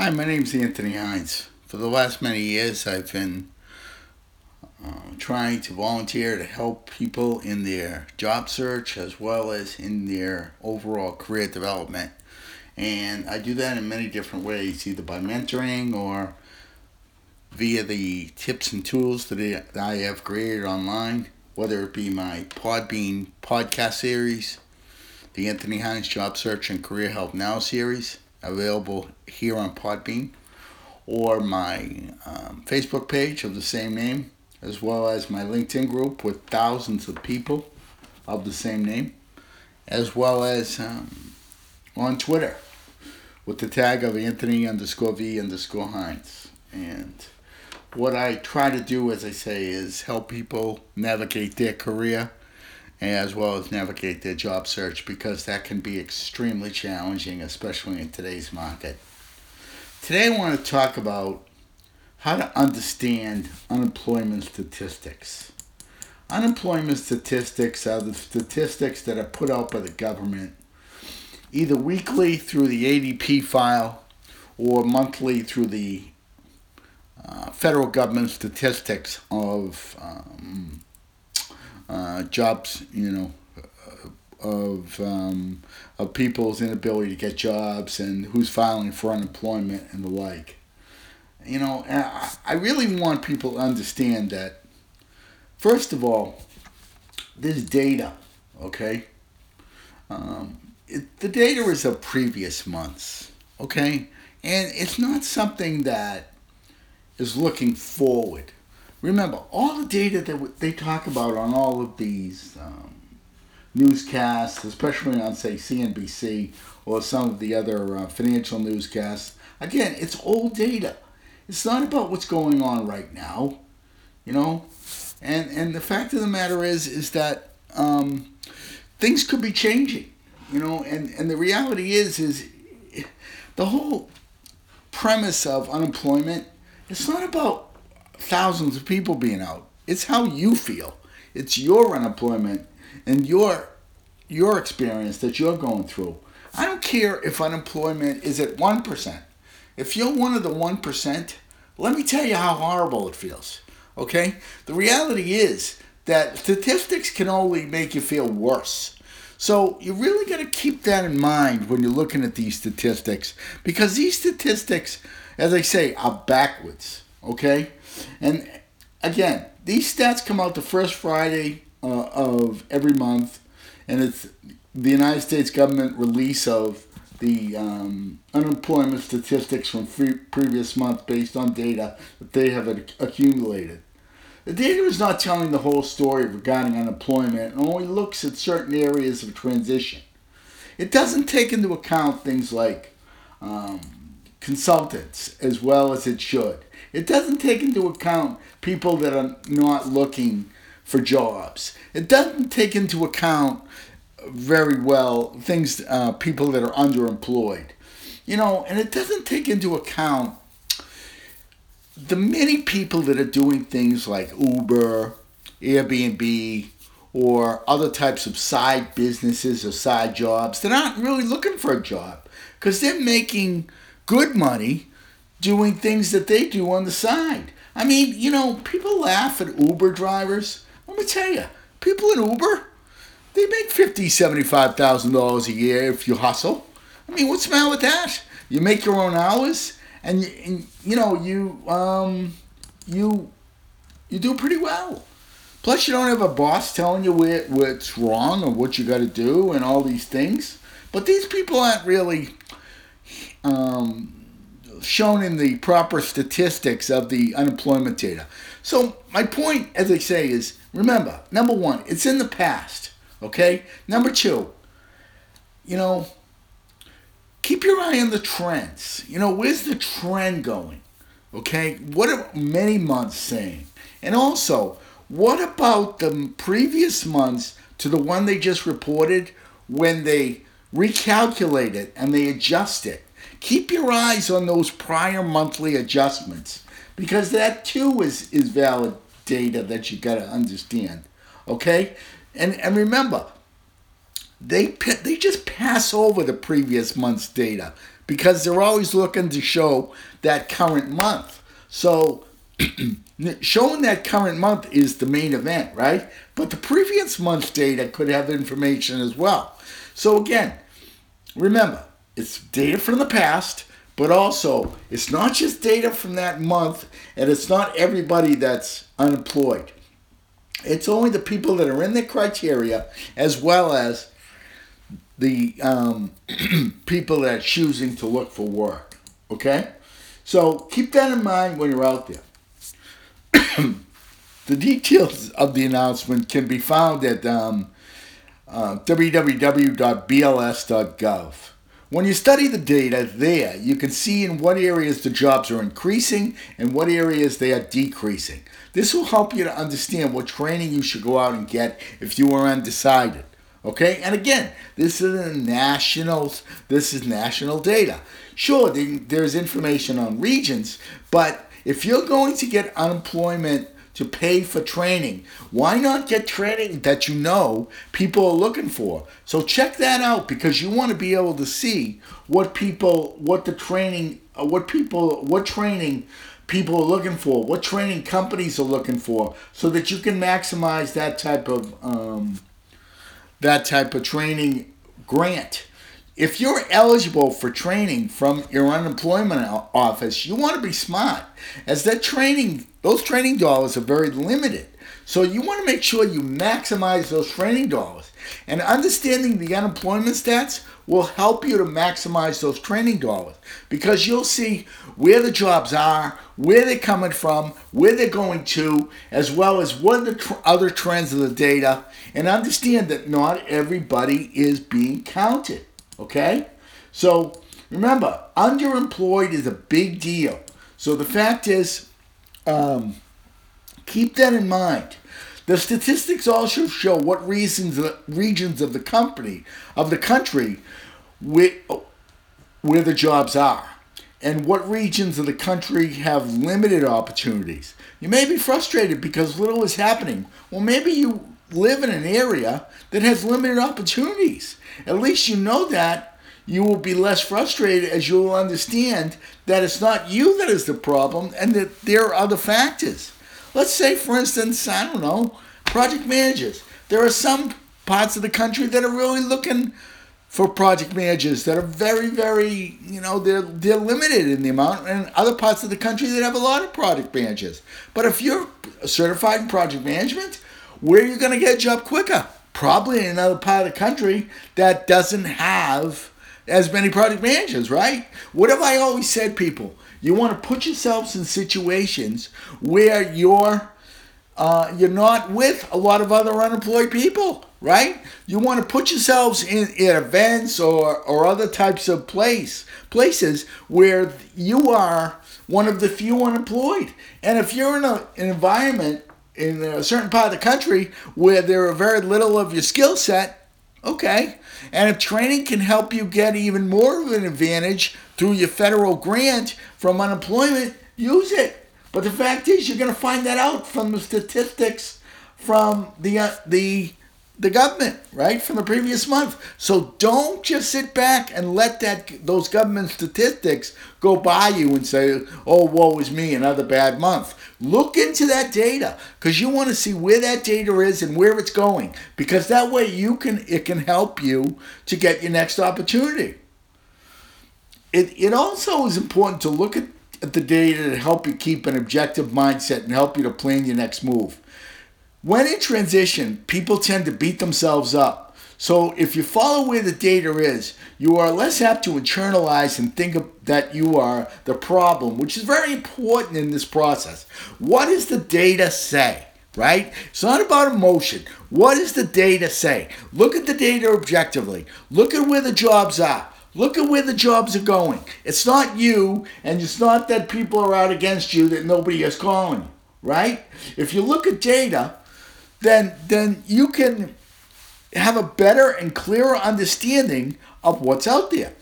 Hi, my name is Anthony Hines. For the last many years, I've been uh, trying to volunteer to help people in their job search as well as in their overall career development. And I do that in many different ways, either by mentoring or via the tips and tools that I have created online, whether it be my Podbean podcast series, the Anthony Hines Job Search and Career Help Now series, available here on Podbean, or my um, Facebook page of the same name, as well as my LinkedIn group with thousands of people of the same name, as well as um, on Twitter with the tag of Anthony underscore V underscore Hines. And what I try to do, as I say, is help people navigate their career as well as navigate their job search because that can be extremely challenging, especially in today's market. Today, I want to talk about how to understand unemployment statistics. Unemployment statistics are the statistics that are put out by the government either weekly through the ADP file or monthly through the uh, federal government statistics of um, uh, jobs, you know, of um, of people's inability to get jobs and who's filing for unemployment and the like. You know, I really want people to understand that. First of all, this data, okay. Um, it, the data is of previous months, okay, and it's not something that is looking forward remember all the data that they talk about on all of these um, newscasts, especially on say CNBC or some of the other uh, financial newscasts. Again, it's old data. It's not about what's going on right now, you know. And and the fact of the matter is is that um, things could be changing, you know. And and the reality is is the whole premise of unemployment. It's not about thousands of people being out. It's how you feel. It's your unemployment and your your experience that you're going through. I don't care if unemployment is at 1%. If you're one of the 1%, let me tell you how horrible it feels. Okay? The reality is that statistics can only make you feel worse. So you really got to keep that in mind when you're looking at these statistics because these statistics, as I say, are backwards. Okay? And again, these stats come out the first Friday uh, of every month, and it's the United States government release of the um, unemployment statistics from free, previous month based on data that they have accumulated. The data is not telling the whole story regarding unemployment and only looks at certain areas of transition. It doesn't take into account things like um, consultants as well as it should. It doesn't take into account people that are not looking for jobs. It doesn't take into account very well things uh, people that are underemployed. You know, and it doesn't take into account the many people that are doing things like Uber, Airbnb, or other types of side businesses or side jobs that aren't really looking for a job because they're making good money doing things that they do on the side. I mean, you know, people laugh at Uber drivers. Let me tell you, people in Uber, they make fifty, seventy-five thousand dollars a year if you hustle. I mean, what's the matter with that? You make your own hours, and you, and, you know you um, you you do pretty well. Plus, you don't have a boss telling you where, what's wrong or what you got to do and all these things. But these people aren't really um, shown in the proper statistics of the unemployment data. So, my point, as I say, is remember number one, it's in the past, okay? Number two, you know, keep your eye on the trends. You know, where's the trend going? Okay? What are many months saying? And also, what about the previous months to the one they just reported when they recalculate it and they adjust it? Keep your eyes on those prior monthly adjustments because that too is, is valid data that you got to understand. Okay? And, and remember, they, they just pass over the previous month's data because they're always looking to show that current month. So showing that current month is the main event, right? But the previous month's data could have information as well. So again, remember, it's data from the past, but also it's not just data from that month, and it's not everybody that's unemployed. It's only the people that are in the criteria, as well as the um, people that are choosing to look for work. Okay? So keep that in mind when you're out there. the details of the announcement can be found at um, uh, www.bls.gov. When you study the data there, you can see in what areas the jobs are increasing and what areas they are decreasing. This will help you to understand what training you should go out and get if you are undecided. Okay, and again, this is national. This is national data. Sure, there's information on regions, but if you're going to get unemployment to pay for training. Why not get training that you know people are looking for? So check that out because you want to be able to see what people, what the training, uh, what people, what training people are looking for, what training companies are looking for, so that you can maximize that type of um, that type of training grant if you're eligible for training from your unemployment office, you want to be smart, as that training, those training dollars are very limited. So you want to make sure you maximize those training dollars. And understanding the unemployment stats will help you to maximize those training dollars because you'll see where the jobs are, where they're coming from, where they're going to, as well as what the tr- other trends of the data, and understand that not everybody is being counted. Okay? So remember, underemployed is a big deal. So the fact is, um, keep that in mind. The statistics also show what reasons, regions of the company, of the country, where, where the jobs are, and what regions of the country have limited opportunities. You may be frustrated because little is happening. Well, maybe you live in an area that has limited opportunities. At least you know that. You will be less frustrated as you will understand that it's not you that is the problem and that there are other factors. Let's say, for instance, I don't know, project managers. There are some parts of the country that are really looking for project managers that are very, very, you know, they're they're limited in the amount, and other parts of the country that have a lot of project managers. But if you're certified in project management, where are you going to get a job quicker? Probably in another part of the country that doesn't have as many project managers, right? What have I always said, people? You want to put yourselves in situations where you're uh, you're not with a lot of other unemployed people, right? You want to put yourselves in, in events or, or other types of place places where you are one of the few unemployed. And if you're in a, an environment in a certain part of the country where there are very little of your skill set, okay. And if training can help you get even more of an advantage through your federal grant from unemployment, use it. But the fact is, you're going to find that out from the statistics from the uh, the the government, right, from the previous month. So don't just sit back and let that those government statistics go by you and say, "Oh, woe is me, another bad month." Look into that data because you want to see where that data is and where it's going, because that way you can it can help you to get your next opportunity. It it also is important to look at, at the data to help you keep an objective mindset and help you to plan your next move. When in transition, people tend to beat themselves up. So if you follow where the data is, you are less apt to internalize and think that you are the problem, which is very important in this process. What does the data say? Right? It's not about emotion. What does the data say? Look at the data objectively. Look at where the jobs are. Look at where the jobs are going. It's not you, and it's not that people are out against you that nobody is calling, right? If you look at data, then then you can have a better and clearer understanding of what's out there.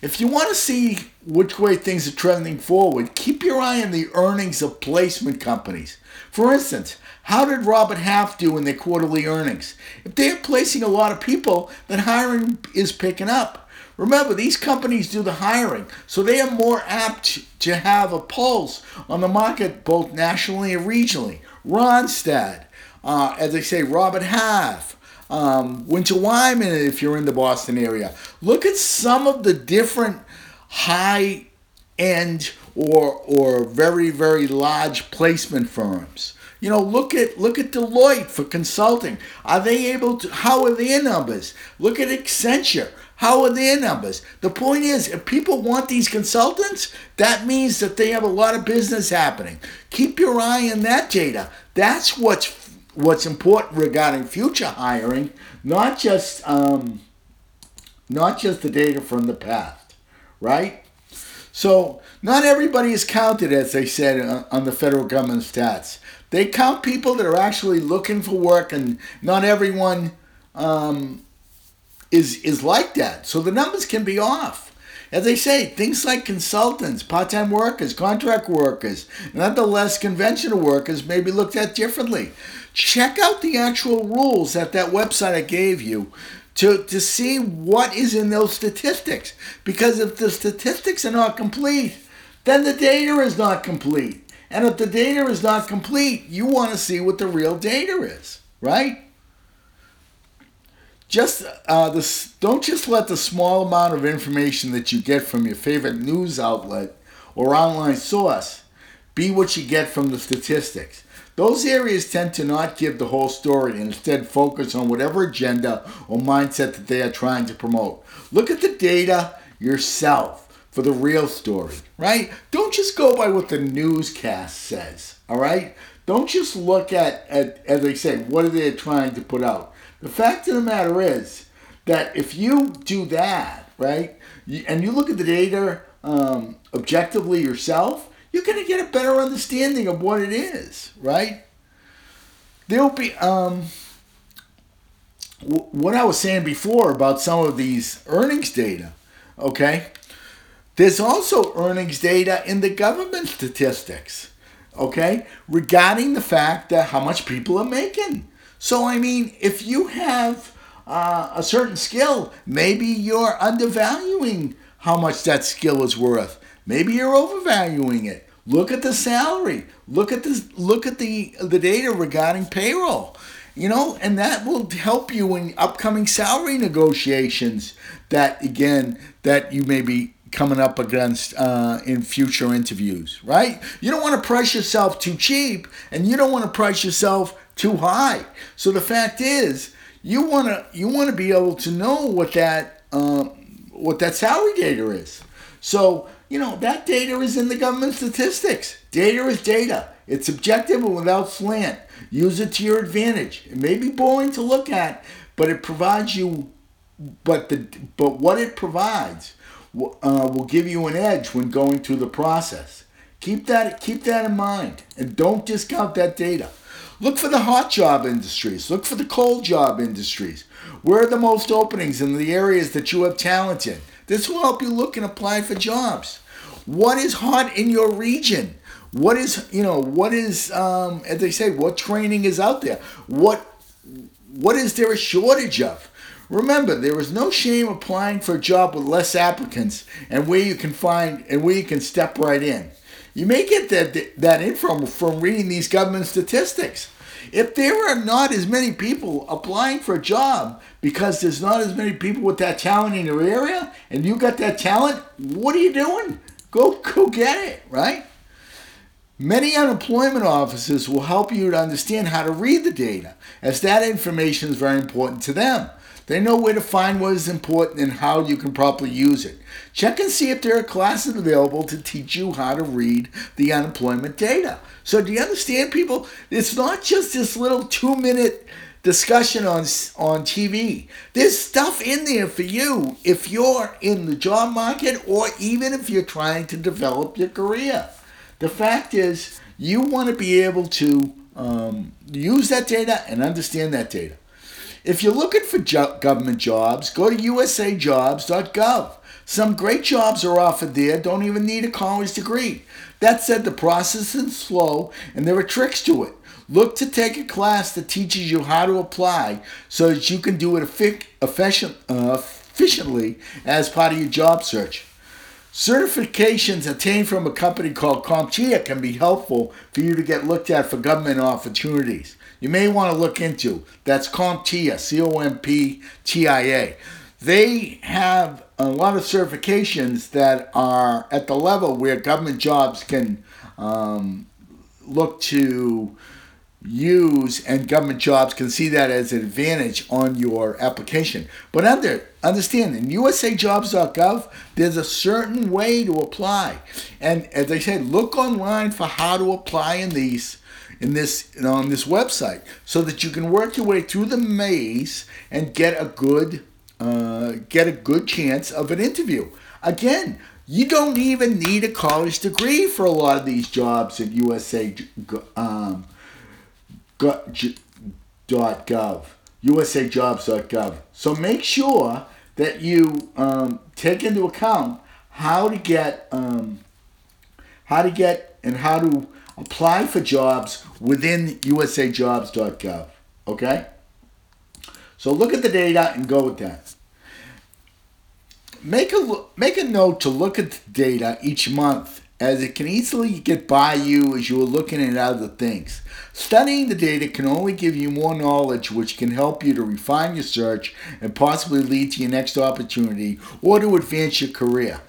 If you want to see which way things are trending forward, keep your eye on the earnings of placement companies. For instance, how did Robert Half do in their quarterly earnings? If they're placing a lot of people, then hiring is picking up. Remember, these companies do the hiring, so they are more apt to have a pulse on the market both nationally and regionally. Randstad, uh, as I say, Robert Half, um, Winter Wyman, if you're in the Boston area. Look at some of the different high end or or very very large placement firms. You know, look at look at Deloitte for consulting. Are they able to? How are their numbers? Look at Accenture. How are their numbers? The point is, if people want these consultants, that means that they have a lot of business happening. Keep your eye on that data. That's what's what's important regarding future hiring, not just um, not just the data from the past, right? So not everybody is counted, as they said on the federal government stats. They count people that are actually looking for work, and not everyone um, is is like that. So the numbers can be off. As they say, things like consultants, part-time workers, contract workers, nonetheless conventional workers may be looked at differently. Check out the actual rules at that website I gave you to, to see what is in those statistics. Because if the statistics are not complete, then the data is not complete. And if the data is not complete, you want to see what the real data is, right? Just uh, don't just let the small amount of information that you get from your favorite news outlet or online source be what you get from the statistics. Those areas tend to not give the whole story and instead focus on whatever agenda or mindset that they are trying to promote. Look at the data yourself for the real story, right? Don't just go by what the newscast says, all right? Don't just look at, at as I say, what are they trying to put out. The fact of the matter is that if you do that, right, and you look at the data um, objectively yourself, you're going to get a better understanding of what it is, right? There'll be um, what I was saying before about some of these earnings data, okay? There's also earnings data in the government statistics, okay, regarding the fact that how much people are making. So, I mean, if you have uh, a certain skill, maybe you're undervaluing how much that skill is worth. Maybe you're overvaluing it. Look at the salary. Look at this. Look at the the data regarding payroll. You know, and that will help you in upcoming salary negotiations. That again, that you may be coming up against uh, in future interviews, right? You don't want to price yourself too cheap, and you don't want to price yourself too high. So the fact is, you want to you want to be able to know what that um, what that salary data is. So you know that data is in the government statistics. Data is data. It's objective and without slant. Use it to your advantage. It may be boring to look at, but it provides you. But the but what it provides uh, will give you an edge when going through the process. Keep that keep that in mind, and don't discount that data. Look for the hot job industries. Look for the cold job industries. Where are the most openings in the areas that you have talent in? This will help you look and apply for jobs. What is hot in your region? What is you know what is um, as they say what training is out there? What what is there a shortage of? Remember, there is no shame applying for a job with less applicants and where you can find and where you can step right in. You may get that, that info from reading these government statistics. If there are not as many people applying for a job because there's not as many people with that talent in your area and you got that talent, what are you doing? Go go get it, right? Many unemployment offices will help you to understand how to read the data, as that information is very important to them. They know where to find what is important and how you can properly use it. Check and see if there are classes available to teach you how to read the unemployment data. So, do you understand, people? It's not just this little two minute discussion on, on TV. There's stuff in there for you if you're in the job market or even if you're trying to develop your career. The fact is, you want to be able to um, use that data and understand that data. If you're looking for jo- government jobs, go to usajobs.gov. Some great jobs are offered there, don't even need a college degree. That said, the process is slow and there are tricks to it. Look to take a class that teaches you how to apply so that you can do it effic- efficient, uh, efficiently as part of your job search. Certifications attained from a company called CompTIA can be helpful for you to get looked at for government opportunities. You may want to look into that's CompTIA, C O M P T I A. They have a lot of certifications that are at the level where government jobs can um, look to use and government jobs can see that as an advantage on your application. But under understand in usajobs.gov, there's a certain way to apply. And as I said, look online for how to apply in these in this on this website so that you can work your way through the maze and get a good uh, get a good chance of an interview. Again, you don't even need a college degree for a lot of these jobs at USA um, usajobs.gov, usajobs.gov. So make sure that you um, take into account how to get um, how to get and how to apply for jobs within usajobs.gov. Okay? So look at the data and go with that. Make a make a note to look at the data each month as it can easily get by you as you are looking at other things. Studying the data can only give you more knowledge which can help you to refine your search and possibly lead to your next opportunity or to advance your career.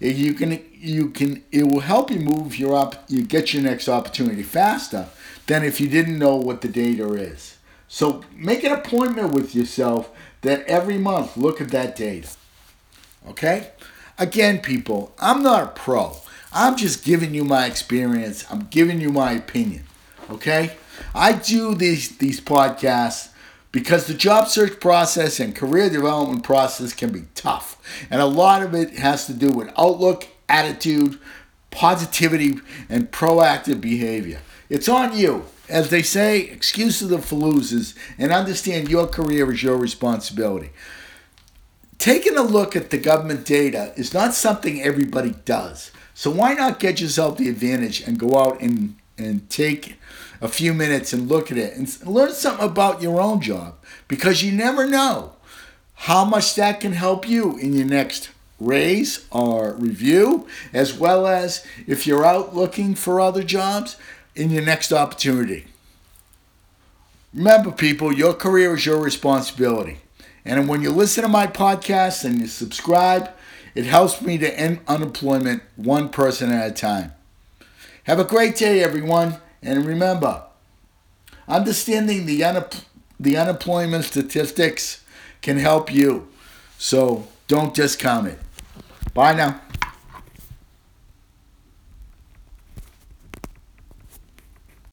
You can you can it will help you move your up you get your next opportunity faster than if you didn't know what the data is. So make an appointment with yourself that every month look at that data. Okay? Again, people, I'm not a pro. I'm just giving you my experience. I'm giving you my opinion. Okay? I do these these podcasts because the job search process and career development process can be tough. And a lot of it has to do with outlook, attitude, positivity, and proactive behavior. It's on you. As they say, excuses the faloozes and understand your career is your responsibility. Taking a look at the government data is not something everybody does. So why not get yourself the advantage and go out and, and take a few minutes and look at it and learn something about your own job because you never know how much that can help you in your next raise or review, as well as if you're out looking for other jobs in your next opportunity. Remember, people, your career is your responsibility. And when you listen to my podcast and you subscribe, it helps me to end unemployment one person at a time. Have a great day, everyone. And remember, understanding the, unepp- the unemployment statistics can help you. So don't discount it. Bye now.